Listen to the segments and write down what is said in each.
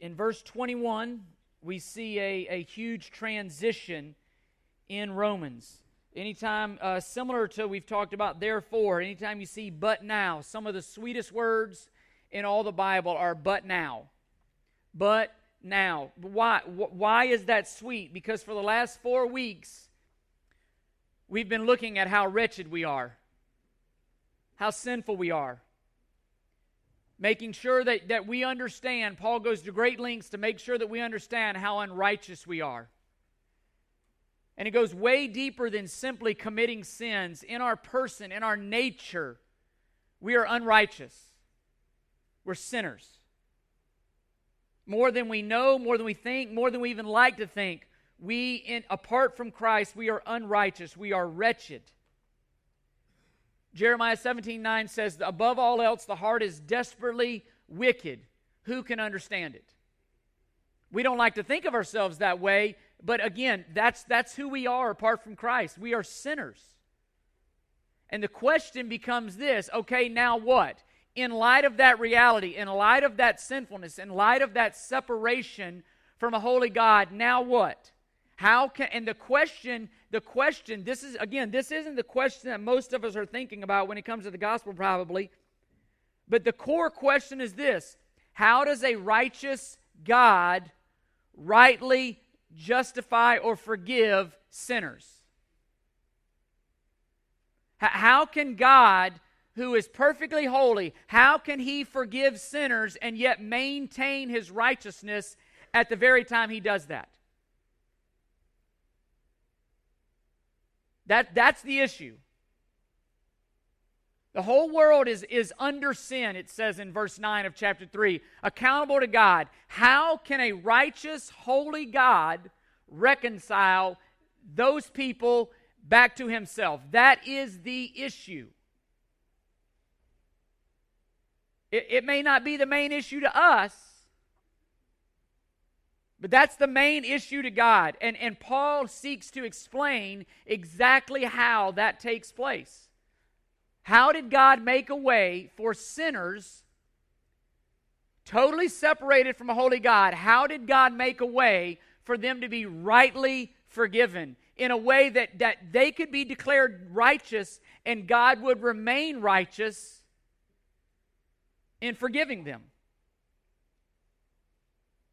in verse 21, we see a, a huge transition in Romans. Anytime, uh, similar to we've talked about therefore, anytime you see but now, some of the sweetest words in all the Bible are but now. But now. Why, why is that sweet? Because for the last four weeks, we've been looking at how wretched we are, how sinful we are. Making sure that, that we understand, Paul goes to great lengths to make sure that we understand how unrighteous we are. And it goes way deeper than simply committing sins. In our person, in our nature, we are unrighteous. We're sinners. More than we know, more than we think, more than we even like to think, we, in, apart from Christ, we are unrighteous. We are wretched. Jeremiah 17 9 says, Above all else, the heart is desperately wicked. Who can understand it? We don't like to think of ourselves that way, but again, that's, that's who we are apart from Christ. We are sinners. And the question becomes this okay, now what? In light of that reality, in light of that sinfulness, in light of that separation from a holy God, now what? How can, and the question, the question, this is, again, this isn't the question that most of us are thinking about when it comes to the gospel, probably. But the core question is this How does a righteous God rightly justify or forgive sinners? How can God, who is perfectly holy, how can he forgive sinners and yet maintain his righteousness at the very time he does that? That, that's the issue. The whole world is, is under sin, it says in verse 9 of chapter 3, accountable to God. How can a righteous, holy God reconcile those people back to himself? That is the issue. It, it may not be the main issue to us, but that's the main issue to God. And, and Paul seeks to explain exactly how that takes place. How did God make a way for sinners totally separated from a holy God? How did God make a way for them to be rightly forgiven in a way that, that they could be declared righteous and God would remain righteous in forgiving them?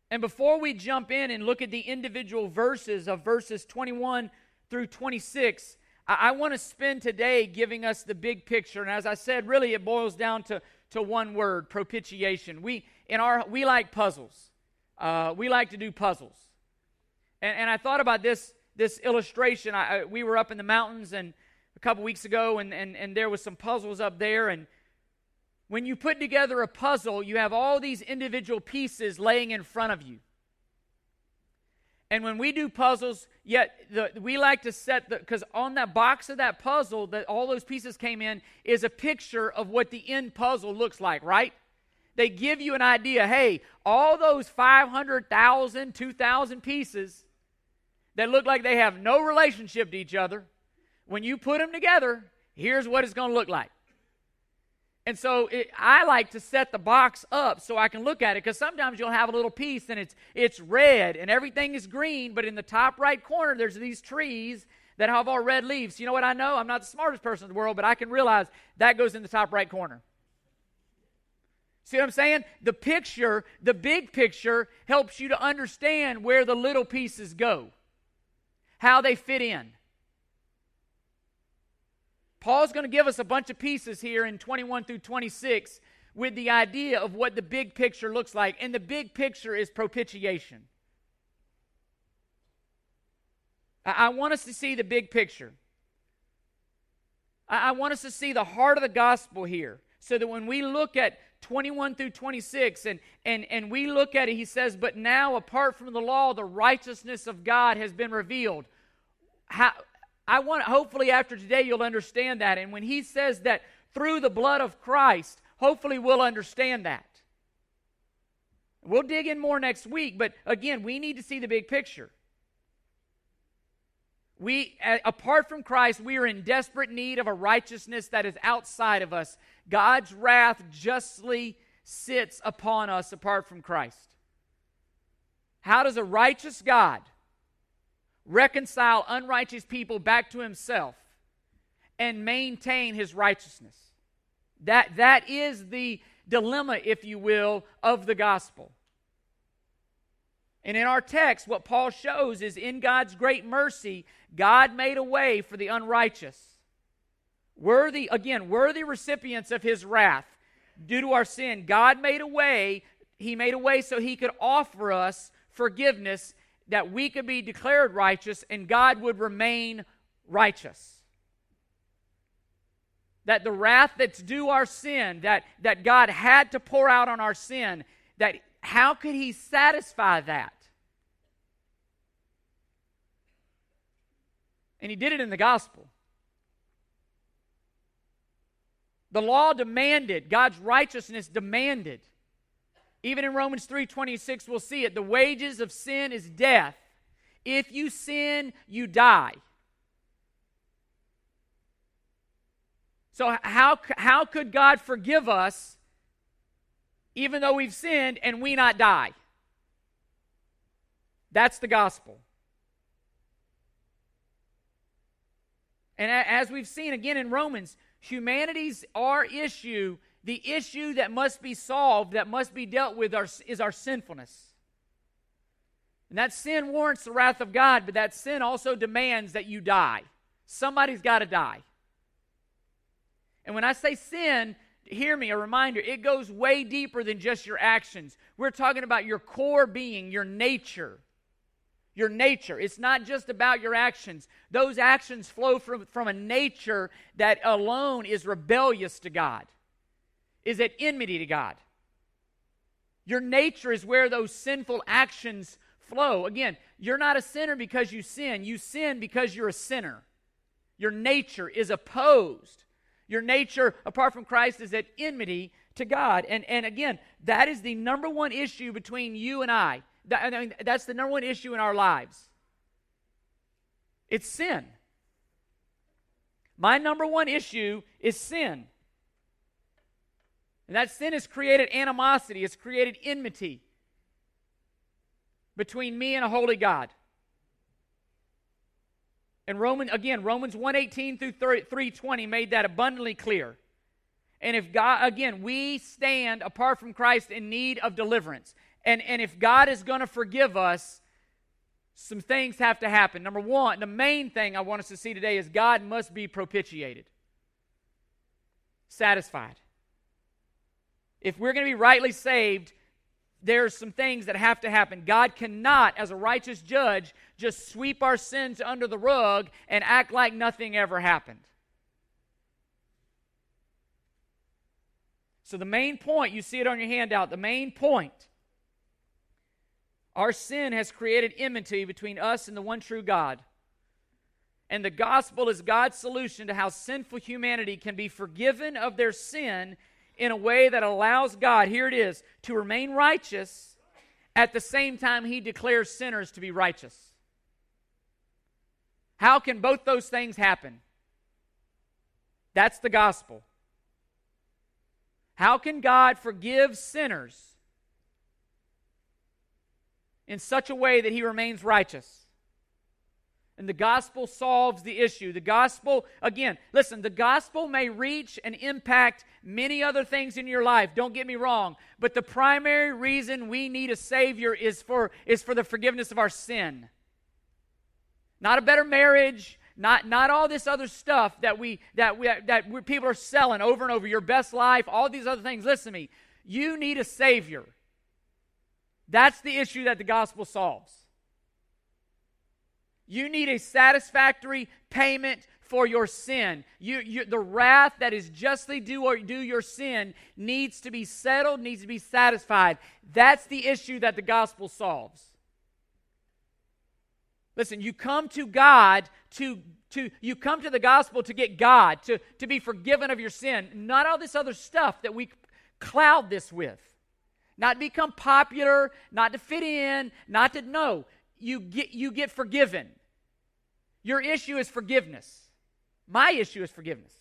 And before we jump in and look at the individual verses of verses 21 through 26, I, I want to spend today giving us the big picture. And as I said, really it boils down to, to one word propitiation. We, in our, we like puzzles, uh, we like to do puzzles. And, and I thought about this, this illustration. I, I, we were up in the mountains and a couple weeks ago, and, and, and there was some puzzles up there. And when you put together a puzzle, you have all these individual pieces laying in front of you. And when we do puzzles, yet the, we like to set the because on that box of that puzzle that all those pieces came in is a picture of what the end puzzle looks like, right? They give you an idea. Hey, all those 500,000, 2,000 pieces that look like they have no relationship to each other, when you put them together, here's what it's going to look like. And so it, I like to set the box up so I can look at it because sometimes you'll have a little piece and it's it's red and everything is green, but in the top right corner there's these trees that have all red leaves. You know what I know? I'm not the smartest person in the world, but I can realize that goes in the top right corner. See what I'm saying? The picture, the big picture, helps you to understand where the little pieces go, how they fit in. Paul's going to give us a bunch of pieces here in 21 through 26 with the idea of what the big picture looks like. And the big picture is propitiation. I, want us to see the big picture. I, want us to see the heart of the gospel here so that when we look at 21 through 26 and, and, and we look at it, he says, But now, apart from the law, the righteousness of God has been revealed. How, I want, hopefully, after today, you'll understand that. And when he says that through the blood of Christ, hopefully, we'll understand that. We'll dig in more next week, but again, we need to see the big picture. We, apart from Christ, we are in desperate need of a righteousness that is outside of us. God's wrath justly sits upon us apart from Christ. How does a righteous God reconcile unrighteous people back to himself and maintain his righteousness? That, that is the dilemma, if you will, of the gospel. And in our text, what Paul shows is in God's great mercy, God made a way for the unrighteous. Worthy, again, worthy recipients of his wrath due to our sin. God made a way, he made a way so he could offer us forgiveness that we could be declared righteous and God would remain righteous that the wrath that's due our sin, that, that God had to pour out on our sin, that how could He satisfy that? And He did it in the gospel. The law demanded, God's righteousness demanded. Even in Romans 3:26 we'll see it. The wages of sin is death. If you sin, you die. So, how, how could God forgive us even though we've sinned and we not die? That's the gospel. And as we've seen again in Romans, humanity's our issue, the issue that must be solved, that must be dealt with, our, is our sinfulness. And that sin warrants the wrath of God, but that sin also demands that you die. Somebody's got to die. And when I say sin, hear me, a reminder, it goes way deeper than just your actions. We're talking about your core being, your nature. Your nature. It's not just about your actions. Those actions flow from, from a nature that alone is rebellious to God, is at enmity to God. Your nature is where those sinful actions flow. Again, you're not a sinner because you sin, you sin because you're a sinner. Your nature is opposed your nature, apart from Christ, is at enmity to God. And, and again, that is the number one issue between you and I. I mean, that's the number one issue in our lives. It's sin. My number one issue is sin. And that sin has created animosity, it's created enmity between me and a holy God. And Roman again, Romans 118 through 320 made that abundantly clear. And if God, again, we stand apart from Christ in need of deliverance. And, and if God is going to forgive us, some things have to happen. Number one, the main thing I want us to see today is God must be propitiated, satisfied. If we're going to be rightly saved, there's some things that have to happen. God cannot, as a righteous judge, just sweep our sins under the rug and act like nothing ever happened. So, the main point, you see it on your handout, the main point our sin has created enmity between us and the one true God. And the gospel is God's solution to how sinful humanity can be forgiven of their sin in a way that allows God, here it is, to remain righteous at the same time he declares sinners to be righteous. How can both those things happen? That's the gospel. How can God forgive sinners in such a way that he remains righteous? And the gospel solves the issue. The gospel, again, listen, the gospel may reach and impact many other things in your life. Don't get me wrong. But the primary reason we need a Savior is for, is for the forgiveness of our sin. Not a better marriage, not, not all this other stuff that, we, that, we, that we, people are selling over and over, your best life, all these other things. Listen to me. You need a Savior. That's the issue that the gospel solves. You need a satisfactory payment for your sin. You, you, the wrath that is justly due or due your sin needs to be settled, needs to be satisfied. That's the issue that the gospel solves. Listen, you come to God to, to you come to the gospel to get God, to, to be forgiven of your sin. Not all this other stuff that we cloud this with. Not become popular, not to fit in, not to know. You get you get forgiven. Your issue is forgiveness. My issue is forgiveness.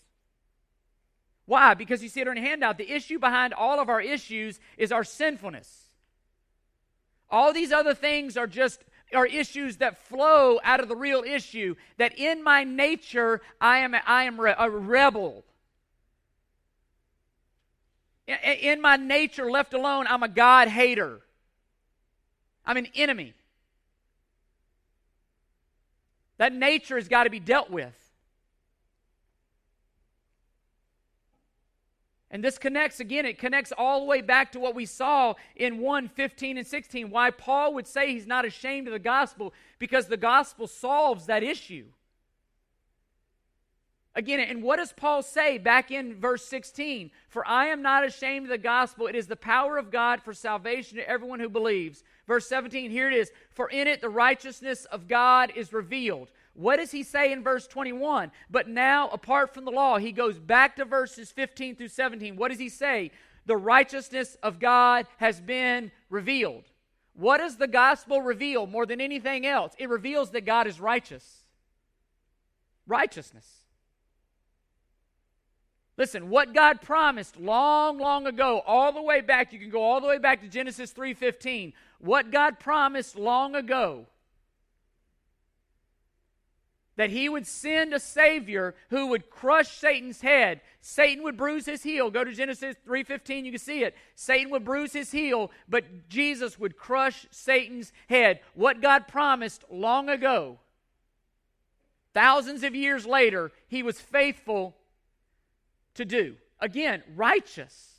Why? Because you see it your handout. The issue behind all of our issues is our sinfulness. All these other things are just are issues that flow out of the real issue that in my nature I am I am a rebel. In my nature left alone I'm a God hater. I'm an enemy. That nature has got to be dealt with. And this connects again, it connects all the way back to what we saw in 1 15 and 16. Why Paul would say he's not ashamed of the gospel, because the gospel solves that issue. Again, and what does Paul say back in verse 16? For I am not ashamed of the gospel. It is the power of God for salvation to everyone who believes. Verse 17, here it is. For in it the righteousness of God is revealed what does he say in verse 21? But now, apart from the law, he goes back to verses 15 through 17. What does he say? The righteousness of God has been revealed. What does the gospel reveal more than anything else? It reveals that God is righteous. Righteousness. Listen, what God promised long, long ago, all the way back, you can go all the way back to Genesis 3:15. What God promised long ago that he would send a savior who would crush Satan's head. Satan would bruise his heel. Go to Genesis 3:15, you can see it. Satan would bruise his heel, but Jesus would crush Satan's head. What God promised long ago. Thousands of years later, he was faithful to do. Again, righteous.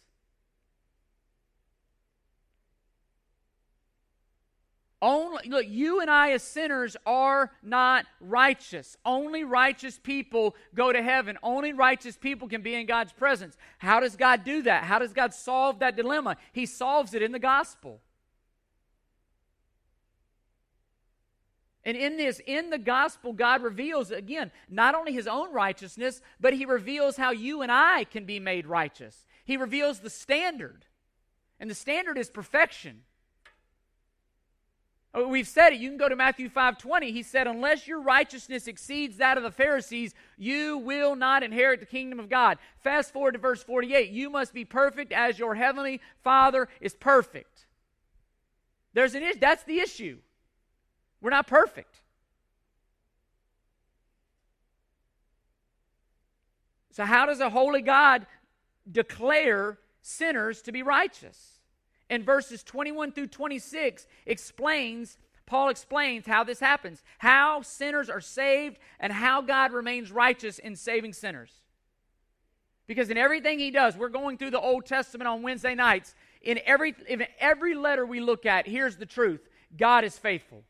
Only look, you and I as sinners are not righteous. Only righteous people go to heaven. Only righteous people can be in God's presence. How does God do that? How does God solve that dilemma? He solves it in the gospel. And in this, in the gospel, God reveals, again, not only his own righteousness, but he reveals how you and I can be made righteous. He reveals the standard. And the standard is perfection. Oh, we've said it. You can go to Matthew 5:20. He said, "Unless your righteousness exceeds that of the Pharisees, you will not inherit the kingdom of God." Fast forward to verse 48. You must be perfect as your heavenly Father is perfect. There's an issue. That's the issue. We're not perfect. So how does a holy God declare sinners to be righteous? in verses 21 through 26 explains Paul explains how this happens, how sinners are saved, and how God remains righteous in saving sinners. Because in everything he does, we're going through the Old Testament on Wednesday nights. In every, in every letter we look at, here's the truth God is faithful.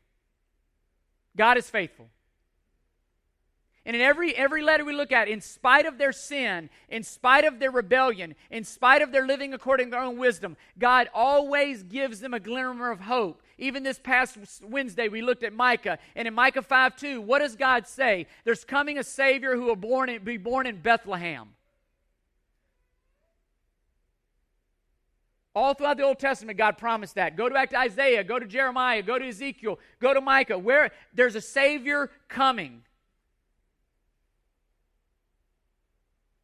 God is faithful. And in every, every letter we look at, in spite of their sin, in spite of their rebellion, in spite of their living according to their own wisdom, God always gives them a glimmer of hope. Even this past Wednesday, we looked at Micah, and in Micah 5 2, what does God say? There's coming a Savior who will born be born in Bethlehem. All throughout the Old Testament, God promised that. Go back to Isaiah, go to Jeremiah, go to Ezekiel, go to Micah, where there's a Savior coming.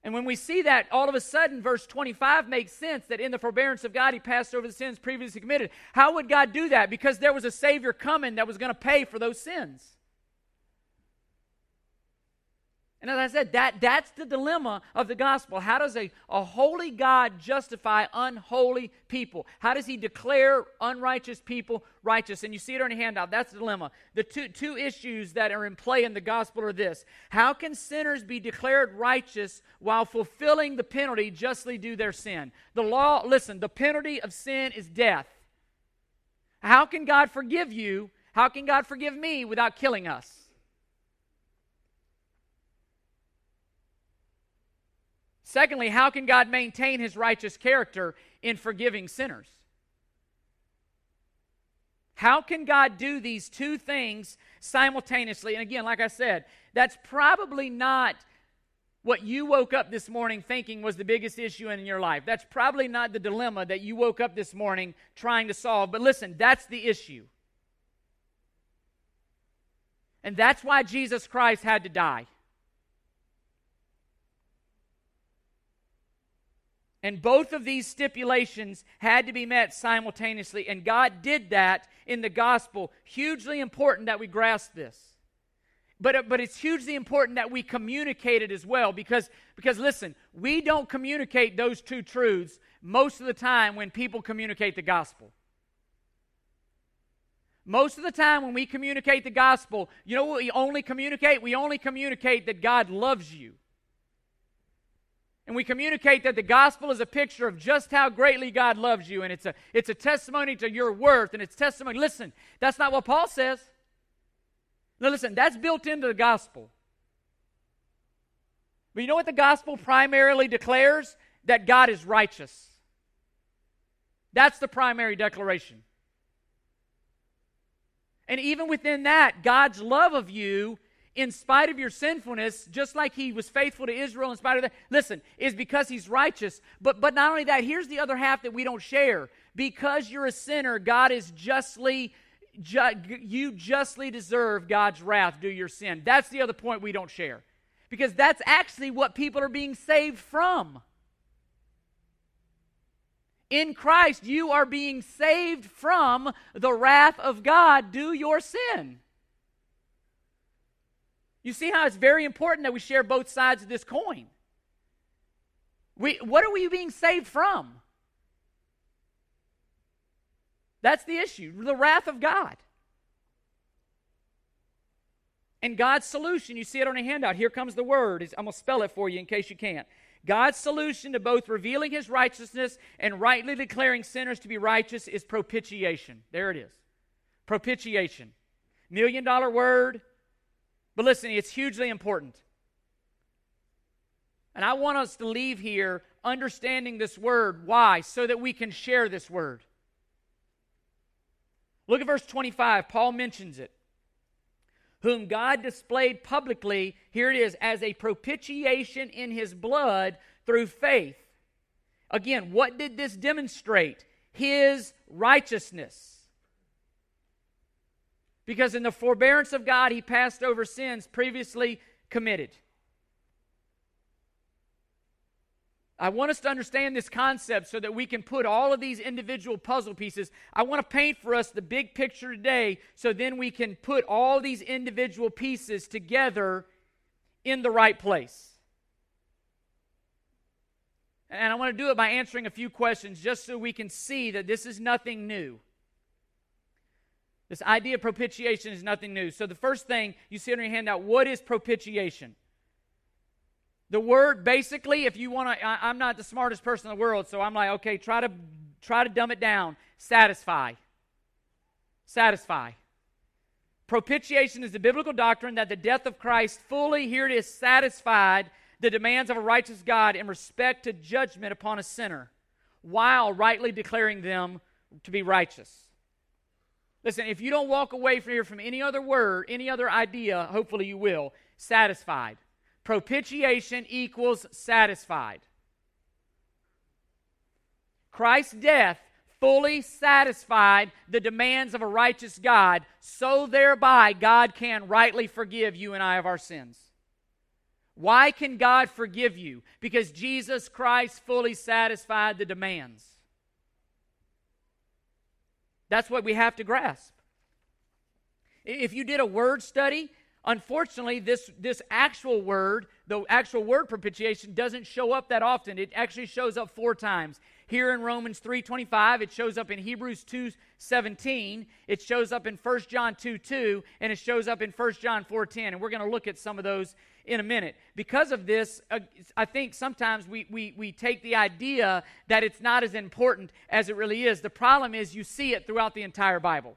And when we see that, all of a sudden, verse 25 makes sense that in the forbearance of God, he passed over the sins previously committed. How would God do that? Because there was a Savior coming that was going to pay for those sins. And as I said, that, that's the dilemma of the gospel. How does a, a holy God justify unholy people? How does he declare unrighteous people righteous? And you see it on your handout. That's the dilemma. The two, two issues that are in play in the gospel are this How can sinners be declared righteous while fulfilling the penalty justly due their sin? The law, listen, the penalty of sin is death. How can God forgive you? How can God forgive me without killing us? Secondly, how can God maintain his righteous character in forgiving sinners? How can God do these two things simultaneously? And again, like I said, that's probably not what you woke up this morning thinking was the biggest issue in your life. That's probably not the dilemma that you woke up this morning trying to solve. But listen, that's the issue. And that's why Jesus Christ had to die. And both of these stipulations had to be met simultaneously. And God did that in the gospel. Hugely important that we grasp this. But, but it's hugely important that we communicate it as well because, because, listen, we don't communicate those two truths most of the time when people communicate the gospel. Most of the time, when we communicate the gospel, you know what we only communicate? We only communicate that God loves you. And we communicate that the gospel is a picture of just how greatly God loves you, and it's a, it's a testimony to your worth, and it's testimony. Listen, that's not what Paul says. No, listen, that's built into the gospel. But you know what the gospel primarily declares? That God is righteous. That's the primary declaration. And even within that, God's love of you in spite of your sinfulness, just like he was faithful to Israel in spite of that, listen, is because he's righteous. But, but not only that, here's the other half that we don't share. Because you're a sinner, God is justly, ju- you justly deserve God's wrath due your sin. That's the other point we don't share. Because that's actually what people are being saved from. In Christ, you are being saved from the wrath of God due your sin. You see how it's very important that we share both sides of this coin. We, what are we being saved from? That's the issue the wrath of God. And God's solution, you see it on a handout. Here comes the word. I'm going to spell it for you in case you can't. God's solution to both revealing his righteousness and rightly declaring sinners to be righteous is propitiation. There it is. Propitiation. Million dollar word, but listen, it's hugely important. And I want us to leave here understanding this word. Why? So that we can share this word. Look at verse 25. Paul mentions it. Whom God displayed publicly, here it is, as a propitiation in his blood through faith. Again, what did this demonstrate? His righteousness. Because in the forbearance of God, he passed over sins previously committed. I want us to understand this concept so that we can put all of these individual puzzle pieces. I want to paint for us the big picture today so then we can put all these individual pieces together in the right place. And I want to do it by answering a few questions just so we can see that this is nothing new. This idea of propitiation is nothing new. So, the first thing you see on your handout what is propitiation? The word basically, if you want to, I'm not the smartest person in the world, so I'm like, okay, try to try to dumb it down. Satisfy. Satisfy. Propitiation is the biblical doctrine that the death of Christ fully, here it is, satisfied the demands of a righteous God in respect to judgment upon a sinner, while rightly declaring them to be righteous. Listen, if you don't walk away from here from any other word, any other idea, hopefully you will, satisfied. Propitiation equals satisfied. Christ's death fully satisfied the demands of a righteous God, so thereby God can rightly forgive you and I of our sins. Why can God forgive you? Because Jesus Christ fully satisfied the demands. That's what we have to grasp. If you did a word study, unfortunately, this, this actual word, the actual word propitiation, doesn't show up that often. It actually shows up four times. Here in Romans 3.25, it shows up in Hebrews 2.17, it shows up in 1 John 2.2, and it shows up in 1 John 4.10. And we're going to look at some of those in a minute. Because of this, uh, I think sometimes we, we, we take the idea that it's not as important as it really is. The problem is you see it throughout the entire Bible.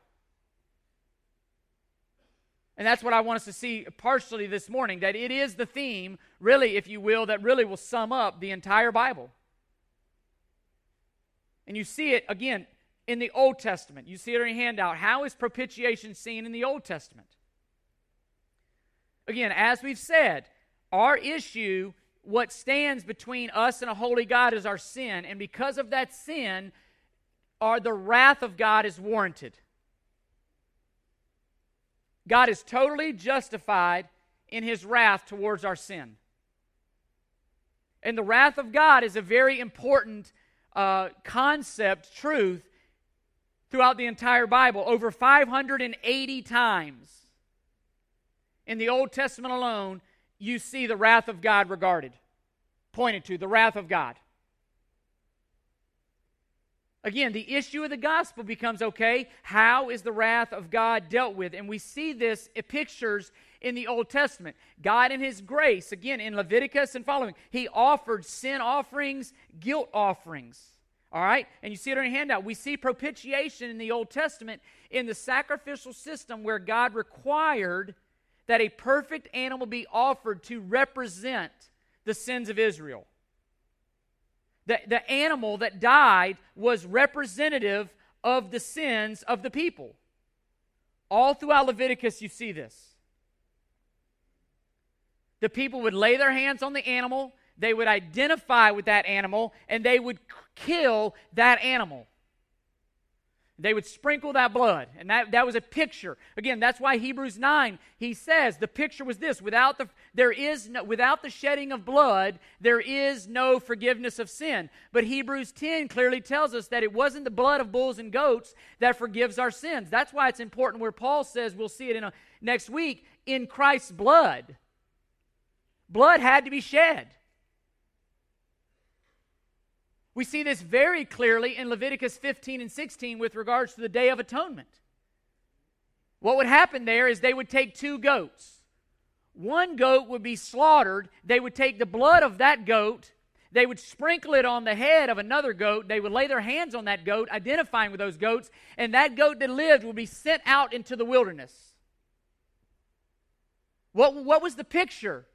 And that's what I want us to see partially this morning that it is the theme, really, if you will, that really will sum up the entire Bible. And you see it, again, in the Old Testament. You see it in your handout. How is propitiation seen in the Old Testament? Again, as we've said, our issue, what stands between us and a holy God is our sin. And because of that sin, our, the wrath of God is warranted. God is totally justified in his wrath towards our sin. And the wrath of God is a very important uh, concept, truth, throughout the entire Bible. Over 580 times in the Old Testament alone, you see the wrath of God regarded, pointed to, the wrath of God. Again, the issue of the gospel becomes okay, how is the wrath of God dealt with? And we see this pictures in the Old Testament. God, in His grace, again, in Leviticus and following, He offered sin offerings, guilt offerings. All right? And you see it on your handout. We see propitiation in the Old Testament in the sacrificial system where God required that a perfect animal be offered to represent the sins of Israel. The, the animal that died was representative of the sins of the people. All throughout Leviticus, you see this. The people would lay their hands on the animal, they would identify with that animal, and they would kill that animal. They would sprinkle that blood. And that, that was a picture. Again, that's why Hebrews 9, he says the picture was this without the there is no, without the shedding of blood, there is no forgiveness of sin. But Hebrews 10 clearly tells us that it wasn't the blood of bulls and goats that forgives our sins. That's why it's important where Paul says, we'll see it in a, next week, in Christ's blood. Blood had to be shed. We see this very clearly in Leviticus 15 and 16 with regards to the Day of Atonement. What would happen there is they would take two goats. One goat would be slaughtered. They would take the blood of that goat. They would sprinkle it on the head of another goat. They would lay their hands on that goat, identifying with those goats, and that goat that lived would be sent out into the wilderness. What, what was the picture?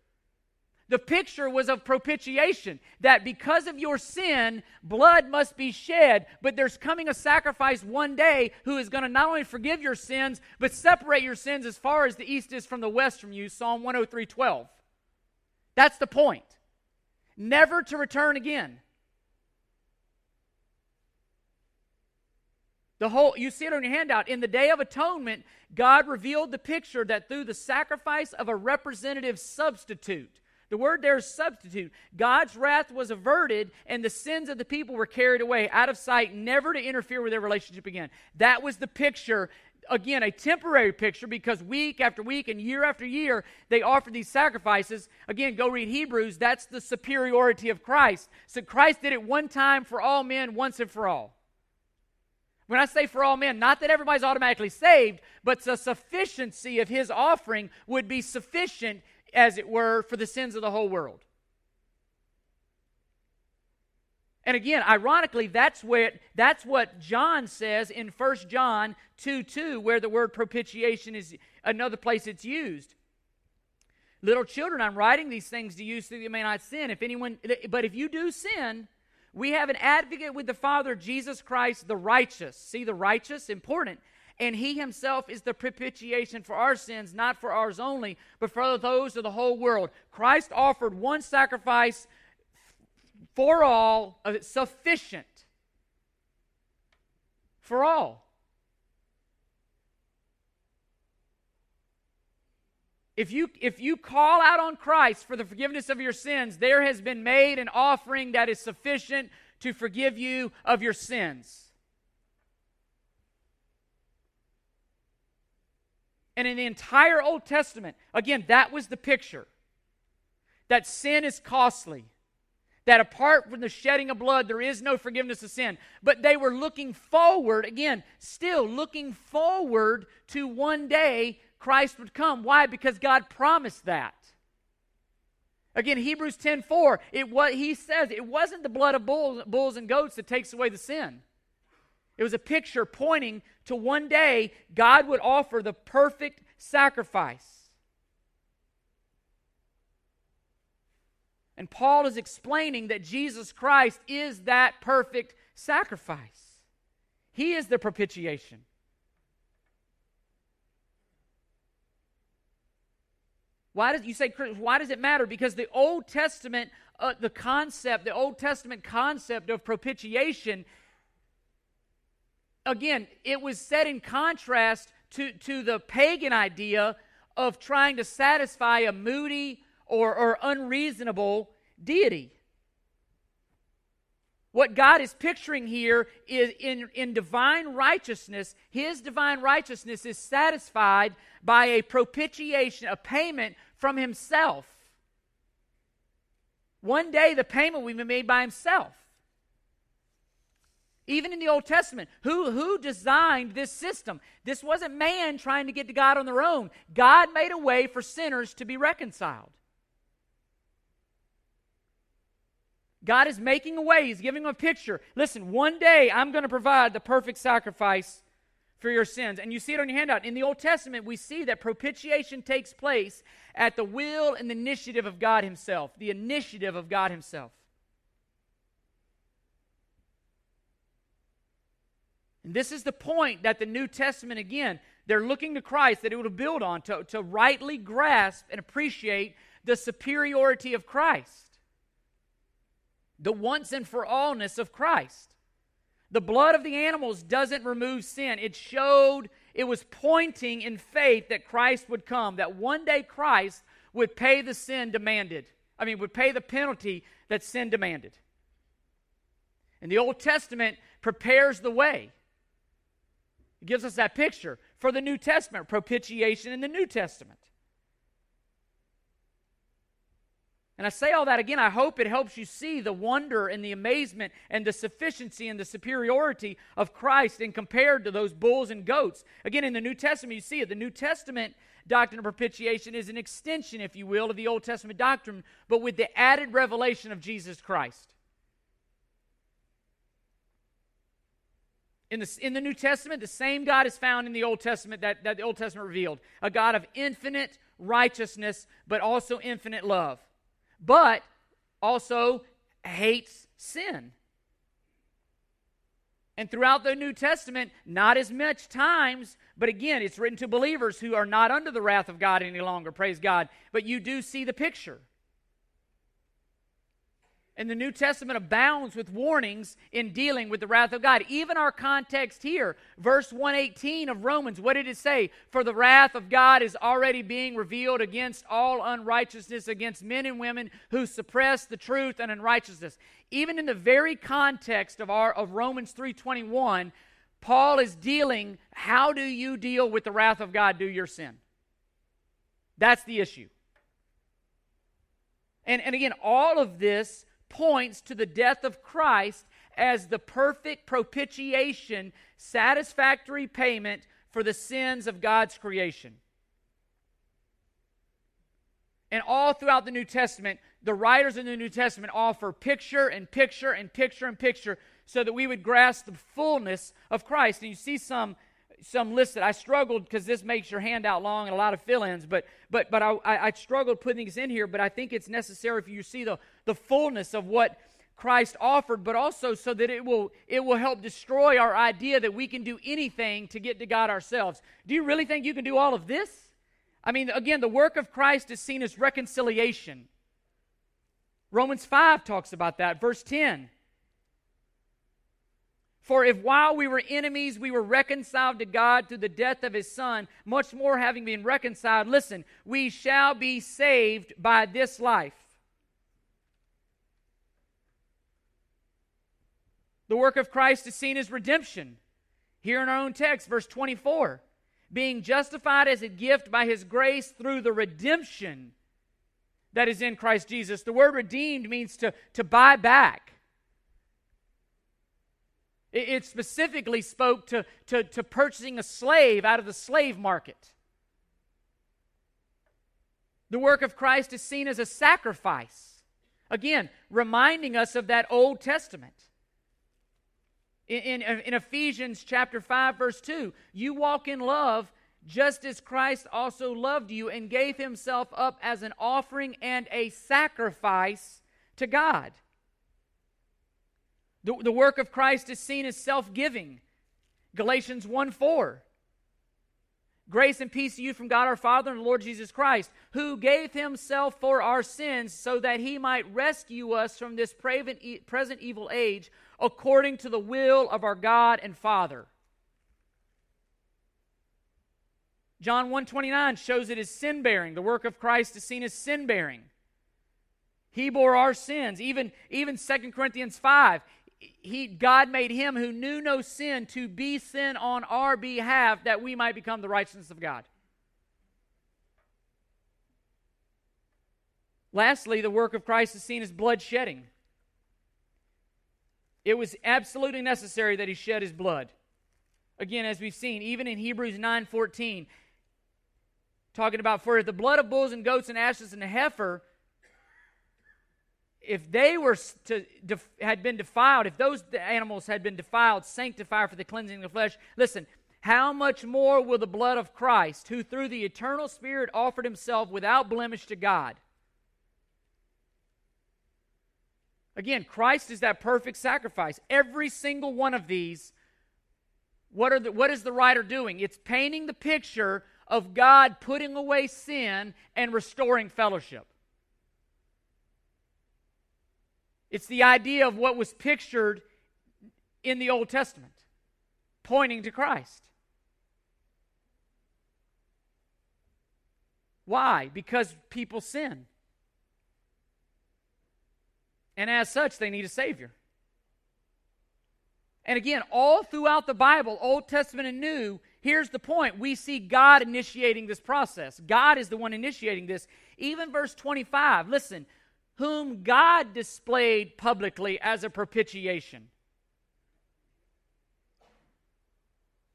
The picture was of propitiation, that because of your sin, blood must be shed, but there's coming a sacrifice one day who is going to not only forgive your sins, but separate your sins as far as the east is from the west from you. Psalm 103 12. That's the point. Never to return again. The whole, you see it on your handout. In the Day of Atonement, God revealed the picture that through the sacrifice of a representative substitute, the word there is substitute. God's wrath was averted, and the sins of the people were carried away out of sight, never to interfere with their relationship again. That was the picture. Again, a temporary picture because week after week and year after year they offered these sacrifices. Again, go read Hebrews. That's the superiority of Christ. So Christ did it one time for all men, once and for all. When I say for all men, not that everybody's automatically saved, but the sufficiency of his offering would be sufficient as it were, for the sins of the whole world. And again, ironically, that's what, that's what John says in 1 John 2 2, where the word propitiation is another place it's used. Little children, I'm writing these things to you so you may not sin. If anyone, but if you do sin, we have an advocate with the Father, Jesus Christ, the righteous. See the righteous? Important and he himself is the propitiation for our sins, not for ours only, but for those of the whole world. Christ offered one sacrifice for all, uh, sufficient for all. If you, if you call out on Christ for the forgiveness of your sins, there has been made an offering that is sufficient to forgive you of your sins. And in the entire Old Testament, again, that was the picture that sin is costly, that apart from the shedding of blood, there is no forgiveness of sin. But they were looking forward, again, still looking forward to one day Christ would come. Why? Because God promised that. Again, Hebrews 10 4, it what he says it wasn't the blood of bulls, bulls and goats that takes away the sin. It was a picture pointing to one day God would offer the perfect sacrifice. And Paul is explaining that Jesus Christ is that perfect sacrifice. He is the propitiation. Why does you say why does it matter? Because the Old Testament, uh, the concept, the Old Testament concept of propitiation again, it was set in contrast to, to the pagan idea of trying to satisfy a moody or, or unreasonable deity. What God is picturing here is in, in divine righteousness, His divine righteousness is satisfied by a propitiation, a payment from Himself. One day the payment will be made by Himself. Even in the Old Testament, who, who designed this system? This wasn't man trying to get to God on their own. God made a way for sinners to be reconciled. God is making a way. He's giving them a picture. Listen, one day I'm going to provide the perfect sacrifice for your sins. And you see it on your handout. In the Old Testament, we see that propitiation takes place at the will and the initiative of God Himself. The initiative of God Himself. And this is the point that the New Testament, again, they're looking to Christ that it would build on to, to rightly grasp and appreciate the superiority of Christ, the once and for allness of Christ. The blood of the animals doesn't remove sin. It showed, it was pointing in faith that Christ would come, that one day Christ would pay the sin demanded. I mean, would pay the penalty that sin demanded. And the Old Testament prepares the way. It gives us that picture for the New Testament, propitiation in the New Testament. And I say all that again, I hope it helps you see the wonder and the amazement and the sufficiency and the superiority of Christ in compared to those bulls and goats. Again, in the New Testament, you see it. The New Testament doctrine of propitiation is an extension, if you will, of the Old Testament doctrine, but with the added revelation of Jesus Christ. In the, in the New Testament, the same God is found in the Old Testament that, that the Old Testament revealed a God of infinite righteousness, but also infinite love, but also hates sin. And throughout the New Testament, not as much times, but again, it's written to believers who are not under the wrath of God any longer, praise God. But you do see the picture. And the New Testament abounds with warnings in dealing with the wrath of God. Even our context here, verse 118 of Romans, what did it say? For the wrath of God is already being revealed against all unrighteousness, against men and women who suppress the truth and unrighteousness. Even in the very context of, our, of Romans 3.21, Paul is dealing, how do you deal with the wrath of God due your sin? That's the issue. And, and again, all of this points to the death of Christ as the perfect propitiation, satisfactory payment for the sins of God's creation. And all throughout the New Testament, the writers in the New Testament offer picture and picture and picture and picture so that we would grasp the fullness of Christ. And you see some some listed. I struggled because this makes your handout long and a lot of fill-ins, but but but I, I, struggled putting these in here. But I think it's necessary for you see the the fullness of what Christ offered, but also so that it will it will help destroy our idea that we can do anything to get to God ourselves. Do you really think you can do all of this? I mean, again, the work of Christ is seen as reconciliation. Romans 5 talks about that, verse 10. For if while we were enemies, we were reconciled to God through the death of his Son, much more having been reconciled, listen, we shall be saved by this life. The work of Christ is seen as redemption. Here in our own text, verse 24 being justified as a gift by his grace through the redemption that is in Christ Jesus. The word redeemed means to, to buy back. It specifically spoke to, to, to purchasing a slave out of the slave market. The work of Christ is seen as a sacrifice. Again, reminding us of that Old Testament. In, in, in, Ephesians chapter 5, verse 2, you walk in love just as Christ also loved you and gave himself up as an offering and a sacrifice to God. The, the work of Christ is seen as self giving. Galatians 1 4. Grace and peace to you from God our Father and the Lord Jesus Christ, who gave himself for our sins so that he might rescue us from this present evil age according to the will of our God and Father. John 129 shows it as sin bearing. The work of Christ is seen as sin bearing. He bore our sins. Even, even 2 Corinthians 5, he God made him who knew no sin to be sin on our behalf that we might become the righteousness of God. Lastly, the work of Christ is seen as blood shedding. It was absolutely necessary that he shed his blood. Again, as we've seen, even in Hebrews 9:14, talking about for the blood of bulls and goats and ashes and the heifer if they were to def, had been defiled, if those animals had been defiled, sanctified for the cleansing of the flesh, listen, how much more will the blood of Christ, who through the eternal Spirit offered himself without blemish to God? Again, Christ is that perfect sacrifice. Every single one of these, what, are the, what is the writer doing? It's painting the picture of God putting away sin and restoring fellowship. It's the idea of what was pictured in the Old Testament, pointing to Christ. Why? Because people sin. And as such, they need a Savior. And again, all throughout the Bible, Old Testament and New, here's the point. We see God initiating this process. God is the one initiating this. Even verse 25, listen, whom God displayed publicly as a propitiation.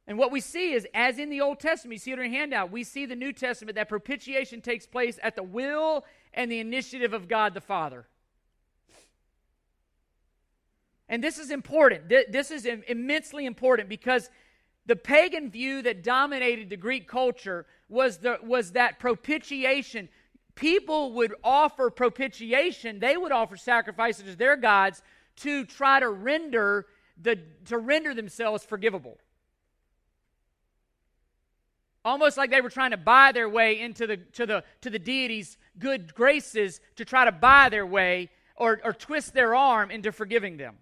And what we see is, as in the Old Testament, you see it in your handout, we see the New Testament that propitiation takes place at the will and the initiative of God the Father. And this is important. This is immensely important because the pagan view that dominated the Greek culture was, the, was that propitiation people would offer propitiation, they would offer sacrifices to their gods to try to render the to render themselves forgivable. Almost like they were trying to buy their way into the to the to the deity's good graces to try to buy their way or, or twist their arm into forgiving them.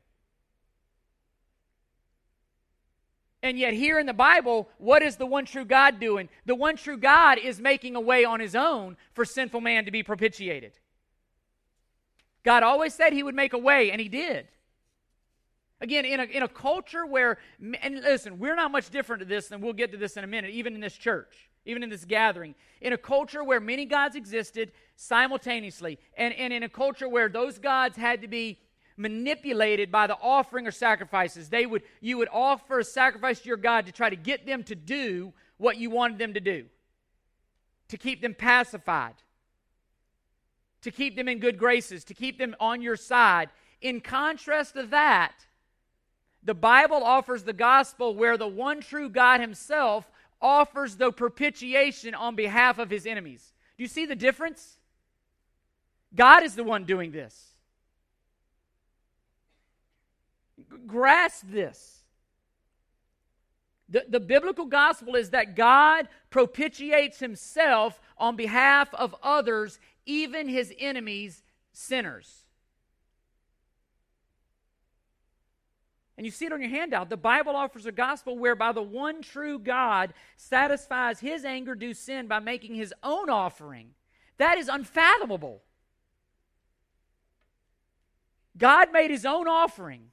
And yet, here in the Bible, what is the one true God doing? The one true God is making a way on his own for sinful man to be propitiated. God always said he would make a way, and he did. Again, in a, in a culture where, and listen, we're not much different to this, and we'll get to this in a minute, even in this church, even in this gathering. In a culture where many gods existed simultaneously, and, and in a culture where those gods had to be manipulated by the offering or sacrifices. They would, you would offer a sacrifice to your God to try to get them to do what you wanted them to do, to keep them pacified, to keep them in good graces, to keep them on your side. In contrast to that, the Bible offers the gospel where the one true God Himself offers the propitiation on behalf of His enemies. Do you see the difference? God is the one doing this. Grasp this. The, the biblical gospel is that God propitiates himself on behalf of others, even his enemies, sinners. And you see it on your handout. The Bible offers a gospel whereby the one true God satisfies his anger due sin by making his own offering. That is unfathomable. God made his own offering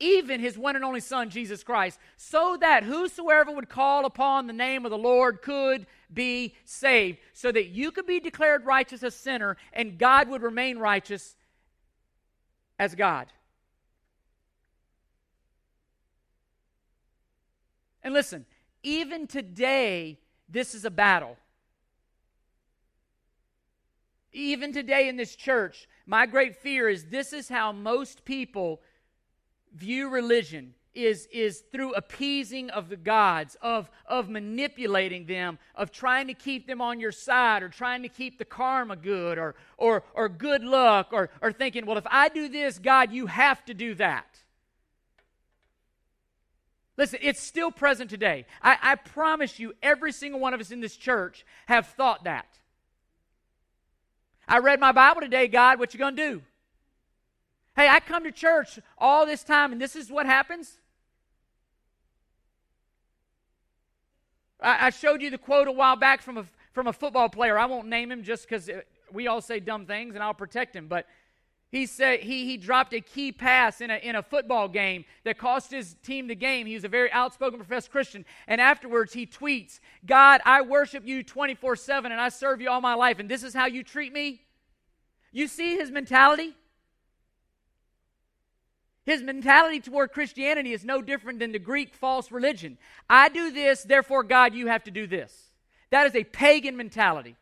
even his one and only Son, Jesus Christ, so that whosoever would call upon the name of the Lord could be saved, so that you could be declared righteous as sinner and God would remain righteous as God. And listen, even today, this is a battle. Even today in this church, my great fear is this is how most people view religion is, is through appeasing of the gods, of, of manipulating them, of trying to keep them on your side, or trying to keep the karma good, or, or, or good luck, or, or thinking, well, if I do this, God, you have to do that. Listen, it's still present today. I, I promise you, every single one of us in this church have thought that. I read my Bible today, God, what you gonna do? Hey, I come to church all this time, and this is what happens. I, showed you the quote a while back from a, from a football player. I won't name him just because uh, we all say dumb things, and I'll protect him. But He said he, he dropped a key pass in a, in a football game that cost his team the game. He was a very outspoken professed Christian. And afterwards, he tweets, God, I worship you 24 7 and I serve you all my life, and this is how you treat me? You see his mentality? His mentality toward Christianity is no different than the Greek false religion. I do this, therefore, God, you have to do this. That is a pagan mentality.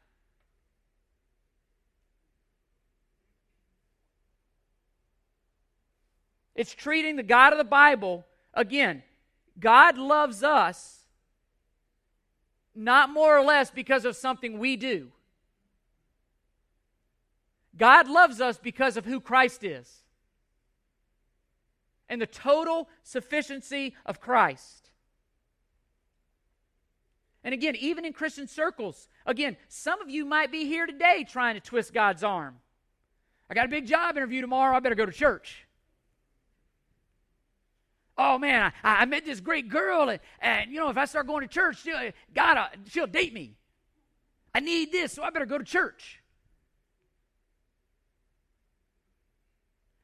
It's treating the God of the Bible, again, God loves us not more or less because of something we do. God loves us because of who Christ is and the total sufficiency of Christ. And again, even in Christian circles, again, some of you might be here today trying to twist God's arm. I got a big job interview tomorrow, I better go to church oh man, I, I met this great girl, and, and, you know, if I start going to church, she'll, God, uh, she'll date me. I need this, so I better go to church.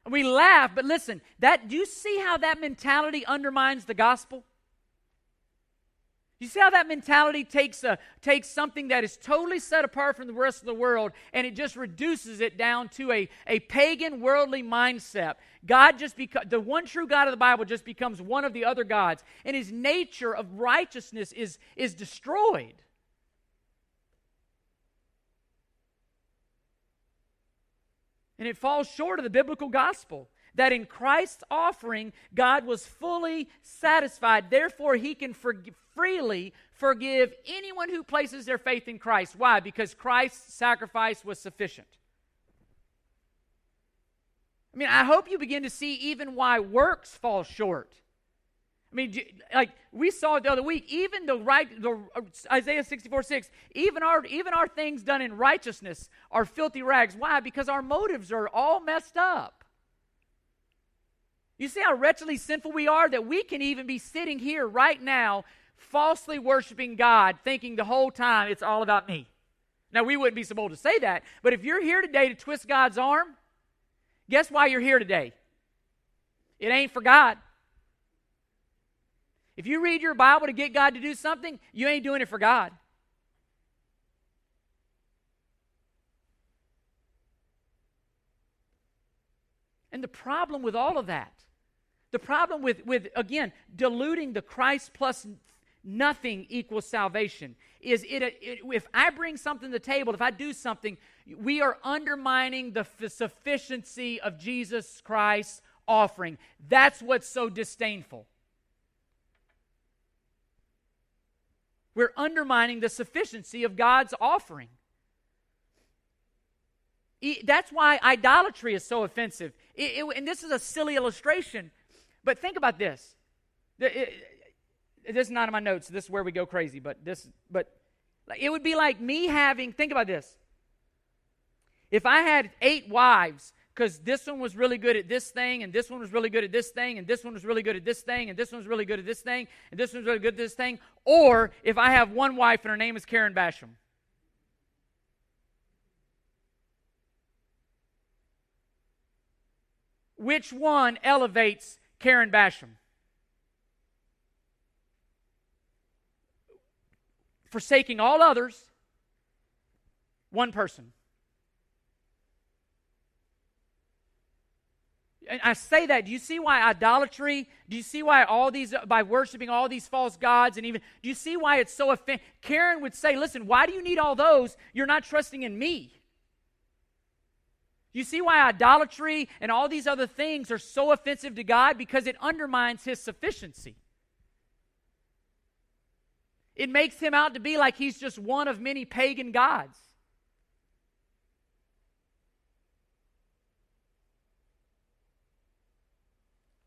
We laugh, but listen, that do you see how that mentality undermines the gospel? You see how that mentality takes, a, takes something that is totally set apart from the rest of the world and it just reduces it down to a, a pagan, worldly mindset. God just becomes, the one true God of the Bible just becomes one of the other gods, and his nature of righteousness is, is destroyed. And it falls short of the biblical gospel that in Christ's offering, God was fully satisfied. Therefore, he can freely forgive anyone who places their faith in Christ. Why? Because Christ's sacrifice was sufficient. I mean, I hope you begin to see even why works fall short. I mean, like we saw it the other week, even the right, the uh, Isaiah 64 6, even our, even our things done in righteousness are filthy rags. Why? Because our motives are all messed up. You see how wretchedly sinful we are that we can even be sitting here right now falsely worshiping God, thinking the whole time it's all about me. Now, we wouldn't be so bold to say that, but if you're here today to twist God's arm, guess why you're here today? It ain't for God. If you read your Bible to get God to do something, you ain't doing it for God. And the problem with all of that, the problem with, with again, diluting the Christ plus nothing equals salvation is it, it, if i bring something to the table if i do something we are undermining the f- sufficiency of jesus christ's offering that's what's so disdainful we're undermining the sufficiency of god's offering that's why idolatry is so offensive. It, it, and this is a silly illustration, but think about this. It, this is not in my notes. This is where we go crazy, but this, but it would be like me having. Think about this. If I had eight wives, because this one was really good at this thing, and this one was really good at this thing, and this one was really good at this thing, and this one was really good at this thing, and this one's really good at this thing, or if I have one wife and her name is Karen Basham. Which one elevates Karen Basham? Forsaking all others, one person. I say that. Do you see why idolatry? Do you see why all these, by worshiping all these false gods, and even, do you see why it's so offensive? Karen would say, listen, why do you need all those? You're not trusting in me. You see why idolatry and all these other things are so offensive to God? Because it undermines his sufficiency. It makes him out to be like he's just one of many pagan gods.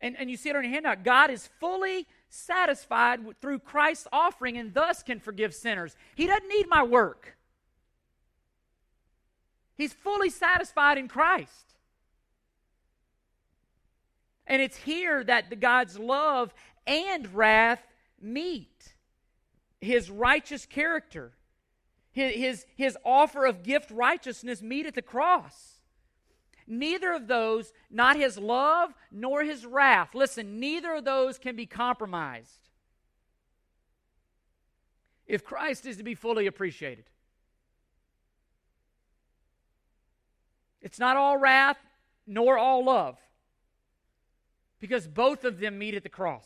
And, and you see it on your handout. God is fully satisfied through Christ's offering and thus can forgive sinners. He doesn't need my work. He's fully satisfied in Christ. And it's here that the God's love and wrath meet. His righteous character, his, his, his offer of gift righteousness meet at the cross. Neither of those, not his love nor his wrath, listen, neither of those can be compromised if Christ is to be fully appreciated. It's not all wrath nor all love because both of them meet at the cross.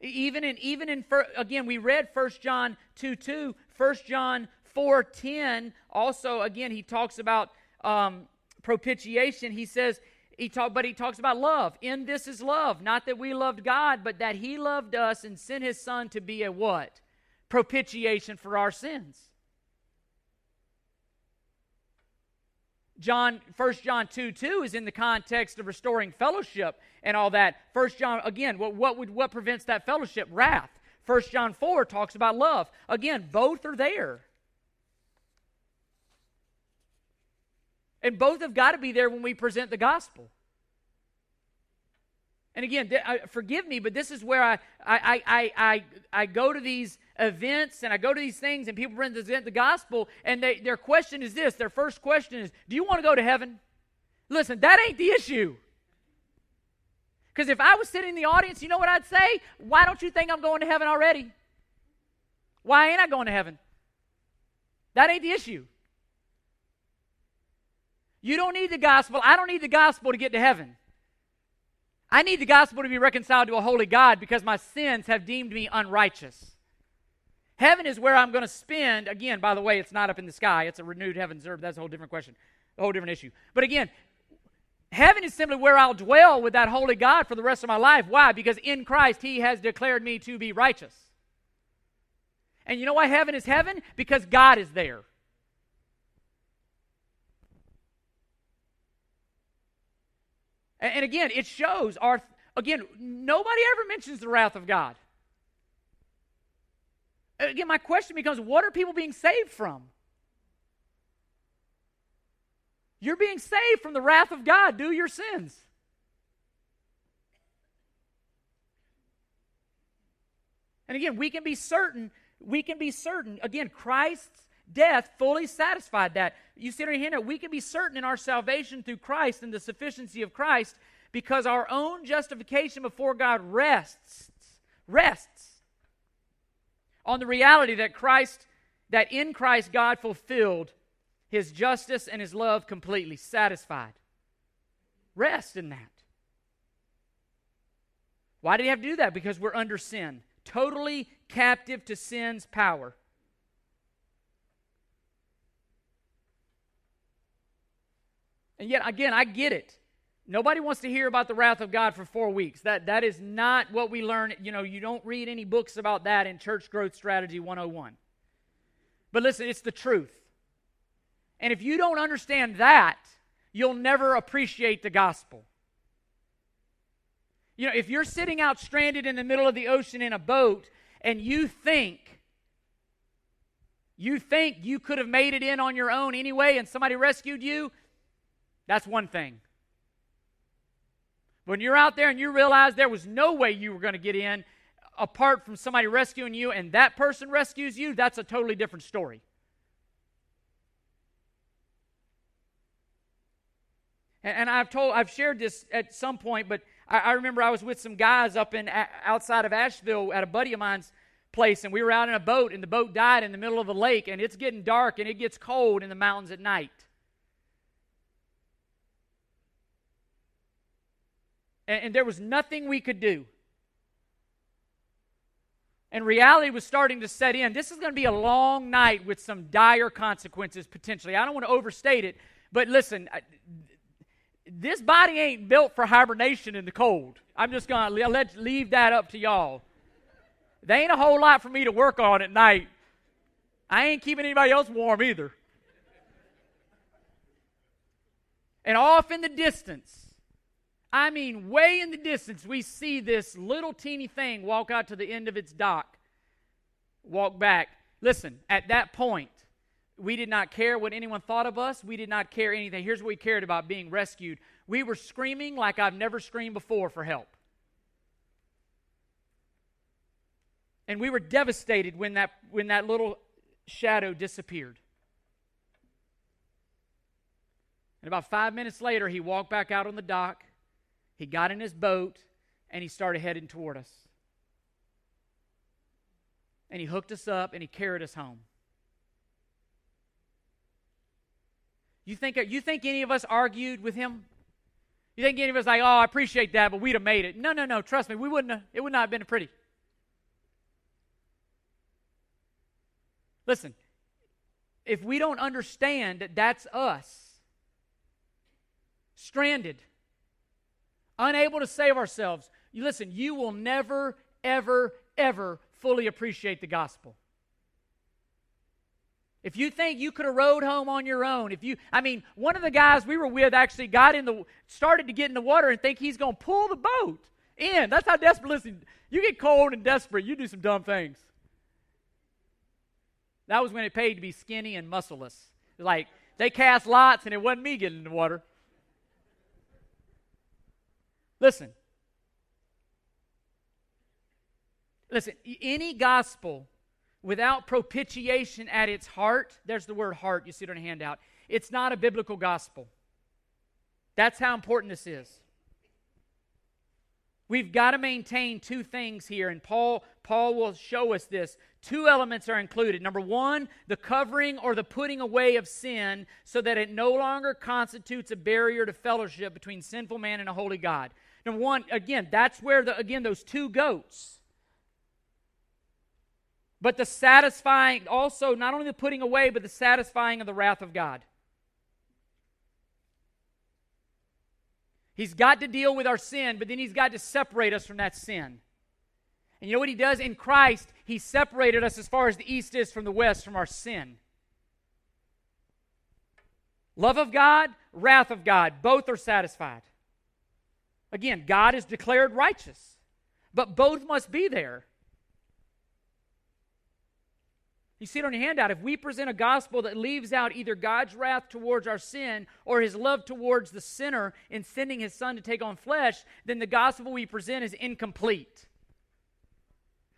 Even in even in again we read 1 John 2 2, 1 John 4 10 also again he talks about um, propitiation. He says he talk, but he talks about love. In this is love, not that we loved God, but that he loved us and sent his son to be a what? Propitiation for our sins. John, 1 John 2 2 is in the context of restoring fellowship and all that. 1 John, again, what, what, would, what prevents that fellowship? Wrath. 1 John 4 talks about love. Again, both are there. And both have got to be there when we present the gospel. And again, uh, forgive me, but this is where I, I, I, I, I go to these events and I go to these things and people present the gospel and they, their question is this. Their first question is, do you want to go to heaven? Listen, that ain't the issue. Because if I was sitting in the audience, you know what I'd say? Why don't you think I'm going to heaven already? Why ain't I going to heaven? That ain't the issue. You don't need the gospel. I don't need the gospel to get to heaven. I need the gospel to be reconciled to a holy God because my sins have deemed me unrighteous. Heaven is where I'm going to spend. Again, by the way, it's not up in the sky. It's a renewed heavens earth. That's a whole different question, a whole different issue. But again, heaven is simply where I'll dwell with that holy God for the rest of my life. Why? Because in Christ, He has declared me to be righteous. And you know why heaven is heaven? Because God is there. And, again, it shows our, again, nobody ever mentions the wrath of God. Again, my question becomes what are people being saved from? You're being saved from the wrath of God due your sins. And again, we can be certain, we can be certain, again, Christ's death fully satisfied that. You see right here, we can be certain in our salvation through Christ and the sufficiency of Christ because our own justification before God rests, rests on the reality that Christ, that in Christ God fulfilled his justice and his love completely, satisfied. Rest in that. Why did he have to do that? Because we're under sin, totally captive to sin's power. And yet, again, I get it. Nobody wants to hear about the wrath of God for four weeks. That, that is not what we learn. You know, you don't read any books about that in Church Growth Strategy 101. But listen, it's the truth. And if you don't understand that, you'll never appreciate the gospel. You know, if you're sitting out stranded in the middle of the ocean in a boat and you think, you think you could have made it in on your own anyway and somebody rescued you, that's one thing. When you're out there and you realize there was no way you were going to get in apart from somebody rescuing you and that person rescues you, that's a totally different story. And, I've told, I've shared this at some point, but I, I remember I was with some guys up in outside of Asheville at a buddy of mine's place, and we were out in a boat, and the boat died in the middle of a lake, and it's getting dark and it gets cold in the mountains at night. And, and there was nothing we could do. And reality was starting to set in. This is going to be a long night with some dire consequences potentially. I don't want to overstate it, but listen, this body ain't built for hibernation in the cold. I'm just going to let leave that up to y'all. There ain't a whole lot for me to work on at night. I ain't keeping anybody else warm either. And off in the distance, I mean, way in the distance, we see this little teeny thing walk out to the end of its dock, walk back. Listen, at that point, we did not care what anyone thought of us. We did not care anything. Here's what we cared about being rescued. We were screaming like I've never screamed before for help. And we were devastated when that, when that little shadow disappeared. And about five minutes later, he walked back out on the dock. He got in his boat and he started heading toward us. And he hooked us up and he carried us home. You think, you think any of us argued with him? You think any of us like, oh, I appreciate that, but we'd have made it? No, no, no. Trust me, we wouldn't. Have, it would not have been pretty. Listen, if we don't understand that that's us, stranded, unable to save ourselves, you listen, you will never, ever, ever fully appreciate the gospel. If you think you could have rode home on your own, if you, I mean, one of the guys we were with actually got in the, started to get in the water and think he's going to pull the boat in. That's how desperate, listen, you get cold and desperate, you do some dumb things. That was when it paid to be skinny and muscleless. Like, they cast lots and it wasn't me getting in the water. Listen. Listen, any gospel without propitiation at its heart, there's the word heart, you see it on a handout, it's not a biblical gospel. That's how important this is. We've got to maintain two things here, and Paul, Paul will show us this. Two elements are included. Number one, the covering or the putting away of sin so that it no longer constitutes a barrier to fellowship between sinful man and a holy God. Number one, again, that's where the again those two goats but the satisfying, also, not only the putting away, but the satisfying of the wrath of God. He's got to deal with our sin, but then he's got to separate us from that sin. And you know what he does? In Christ, he separated us as far as the east is from the west from our sin. Love of God, wrath of God, both are satisfied. Again, God is declared righteous, but both must be there. You see it on your handout. If we present a gospel that leaves out either God's wrath towards our sin or his love towards the sinner in sending his son to take on flesh, then the gospel we present is incomplete.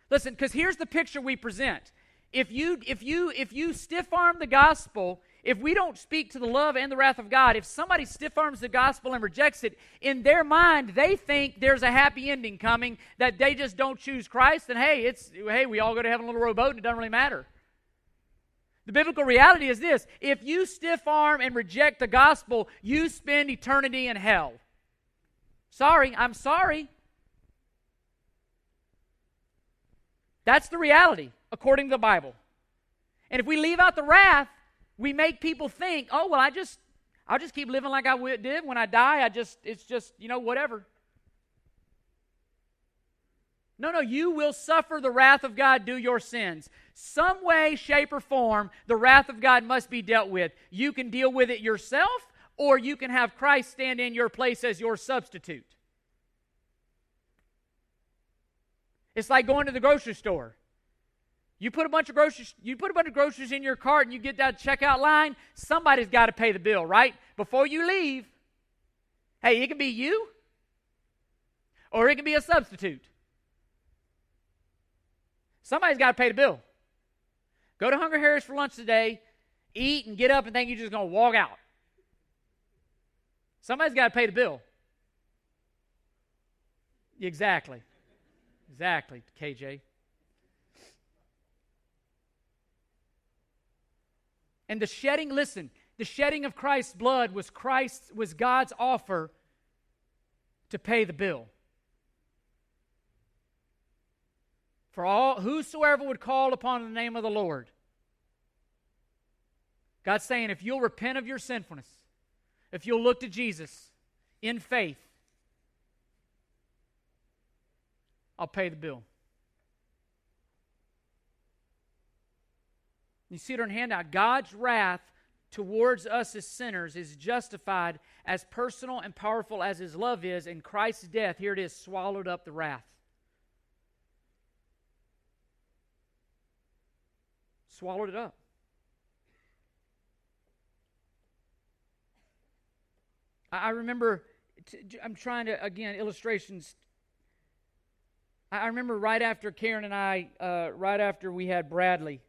Listen, because here's the picture we present. If you if you if you stiff arm the gospel, if we don't speak to the love and the wrath of God, if somebody stiff arms the gospel and rejects it, in their mind they think there's a happy ending coming, that they just don't choose Christ, and hey, it's hey, we all go to heaven on a little rowboat and it doesn't really matter. The biblical reality is this if you stiff arm and reject the gospel, you spend eternity in hell. Sorry, I'm sorry. That's the reality, according to the Bible. And if we leave out the wrath, we make people think, oh, well, I just, I'll just keep living like I did. When I die, I just, it's just, you know, whatever. No, no, you will suffer the wrath of God due your sins. Some way, shape, or form, the wrath of God must be dealt with. You can deal with it yourself, or you can have Christ stand in your place as your substitute. It's like going to the grocery store. You put a bunch of groceries, you put a bunch of groceries in your cart and you get that checkout line, somebody's got to pay the bill, right? Before you leave. Hey, it can be you, or it can be a substitute. Somebody's got to pay the bill. Go to Hungry Harris for lunch today, eat, and get up and think you're just going to walk out. Somebody's got to pay the bill. Exactly. Exactly, KJ. And the shedding, listen, the shedding of Christ's blood was Christ's was God's offer to pay the bill. For all whosoever would call upon the name of the Lord. God's saying, if you'll repent of your sinfulness, if you'll look to Jesus in faith, I'll pay the bill. You see it on handout. God's wrath towards us as sinners is justified as personal and powerful as his love is, and Christ's death, here it is, swallowed up the wrath. swallowed it up. I remember, I'm trying to, again, illustrations. I remember right after Karen and I, uh, right after we had Bradley,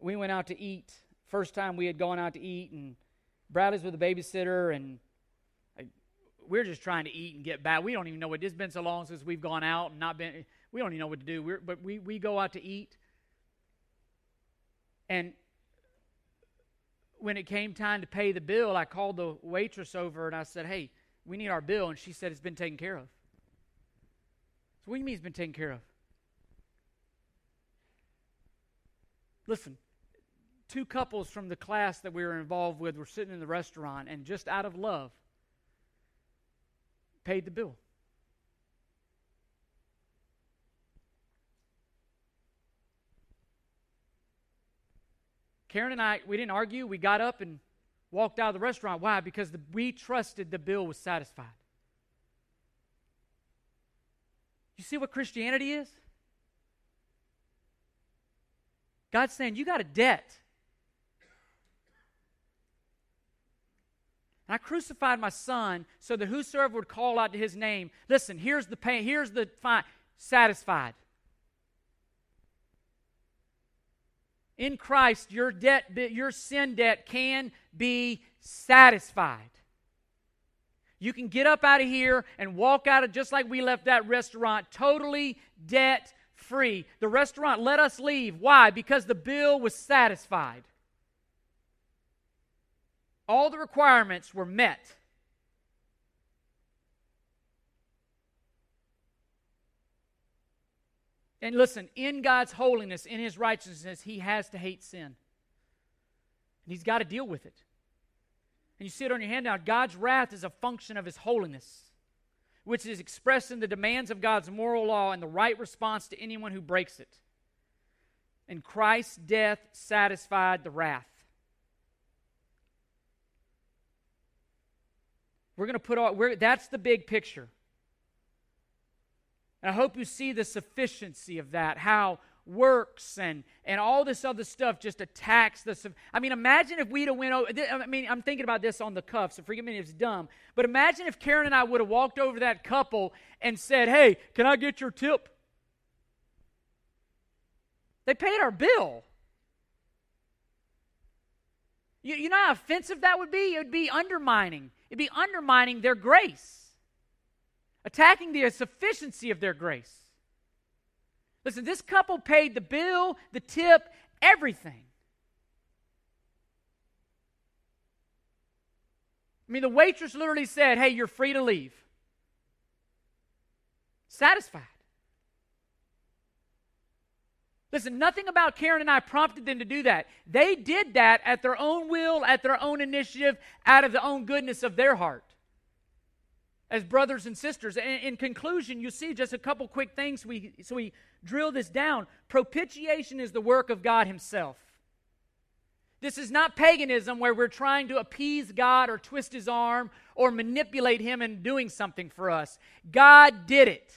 we went out to eat. First time we had gone out to eat, and Bradley's with a babysitter, and we're just trying to eat and get back. We don't even know what it's been so long since we've gone out and not been. We don't even know what to do. We're, but we we go out to eat, and when it came time to pay the bill, I called the waitress over and I said, "Hey, we need our bill," and she said it's been taken care of. So what do you mean it's been taken care of? Listen, two couples from the class that we were involved with were sitting in the restaurant, and just out of love, paid the bill. Karen and I, we didn't argue. We got up and walked out of the restaurant. Why? Because the, we trusted the bill was satisfied. You see what Christianity is? God's saying, You got a debt. And I crucified my son so that whosoever would call out to his name, listen, here's the pain, here's the fine, satisfied. In Christ, your debt, your sin debt can be satisfied. You can get up out of here and walk out of just like we left that restaurant, totally debt free. The restaurant let us leave. Why? Because the bill was satisfied. All the requirements were met. And listen, in God's holiness, in His righteousness, He has to hate sin. And He's got to deal with it. And you see it on your handout. God's wrath is a function of His holiness, which is expressed in the demands of God's moral law and the right response to anyone who breaks it. And Christ's death satisfied the wrath. We're going to put all, that's the big picture. And I hope you see the sufficiency of that, how works and, and all this other stuff just attacks the. I mean, imagine if we'd have went over. I mean, I'm thinking about this on the cuff, so forgive me if it's dumb. But imagine if Karen and I would have walked over that couple and said, hey, can I get your tip? They paid our bill. You, you know how offensive that would be? It would be undermining. It'd be undermining their grace, attacking the sufficiency of their grace. Listen, this couple paid the bill, the tip, everything. I mean, the waitress literally said, Hey, you're free to leave. Satisfied. Listen, nothing about Karen and I prompted them to do that. They did that at their own will, at their own initiative, out of the own goodness of their heart. As brothers and sisters. And in conclusion, you see just a couple quick things we, so we drill this down. Propitiation is the work of God Himself. This is not paganism where we're trying to appease God or twist His arm or manipulate Him in doing something for us. God did it.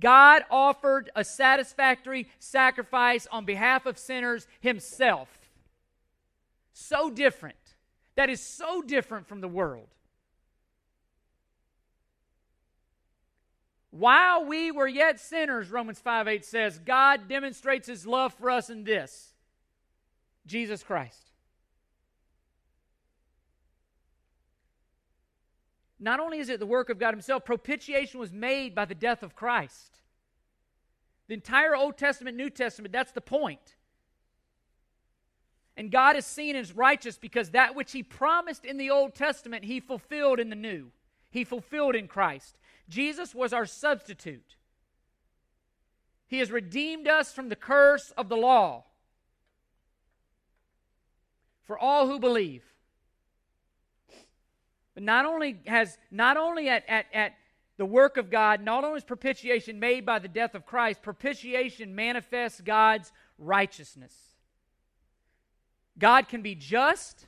God offered a satisfactory sacrifice on behalf of sinners himself. So different. That is so different from the world. While we were yet sinners, Romans 5 8 says, God demonstrates his love for us in this Jesus Christ. Not only is it the work of God Himself, propitiation was made by the death of Christ. The entire Old Testament, New Testament, that's the point. And God is seen as righteous because that which He promised in the Old Testament, He fulfilled in the New. He fulfilled in Christ. Jesus was our substitute. He has redeemed us from the curse of the law for all who believe. But not only has, not only at, at, at the work of God, not only is propitiation made by the death of Christ, propitiation manifests God's righteousness. God can be just.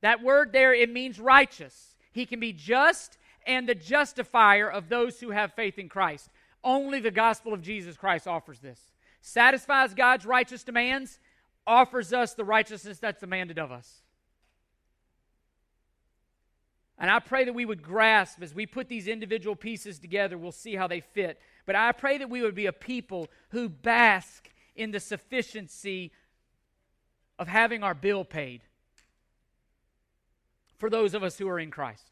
That word there, it means righteous. He can be just and the justifier of those who have faith in Christ. Only the gospel of Jesus Christ offers this. Satisfies God's righteous demands, offers us the righteousness that's demanded of us. And I pray that we would grasp as we put these individual pieces together, we'll see how they fit. But I pray that we would be a people who bask in the sufficiency of having our bill paid. for those of us who are in Christ.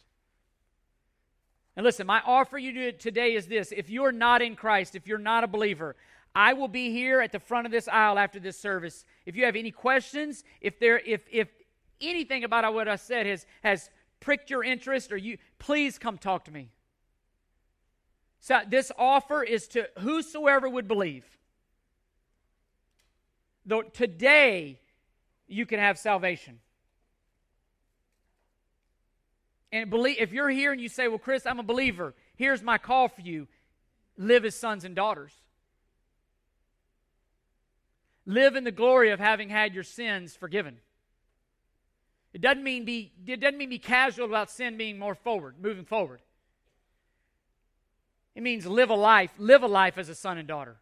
And listen, my offer you today is this if you're not in Christ, if you're not a believer, I will be here at the front of this aisle after this service. If you have any questions, if there if if anything about what I said has has pricked your interest or you please come talk to me. So this offer is to whosoever would believe. Though today you can have salvation. And believe if you're here and you say, "Well, Chris, I'm a believer. Here's my call for you. Live as sons and daughters." Live in the glory of having had your sins forgiven. It doesn't mean be it doesn't mean be casual about sin being more forward, moving forward. It means live a life, live a life as a son and daughter.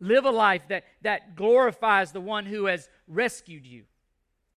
Live a life that, that glorifies the one who has rescued you.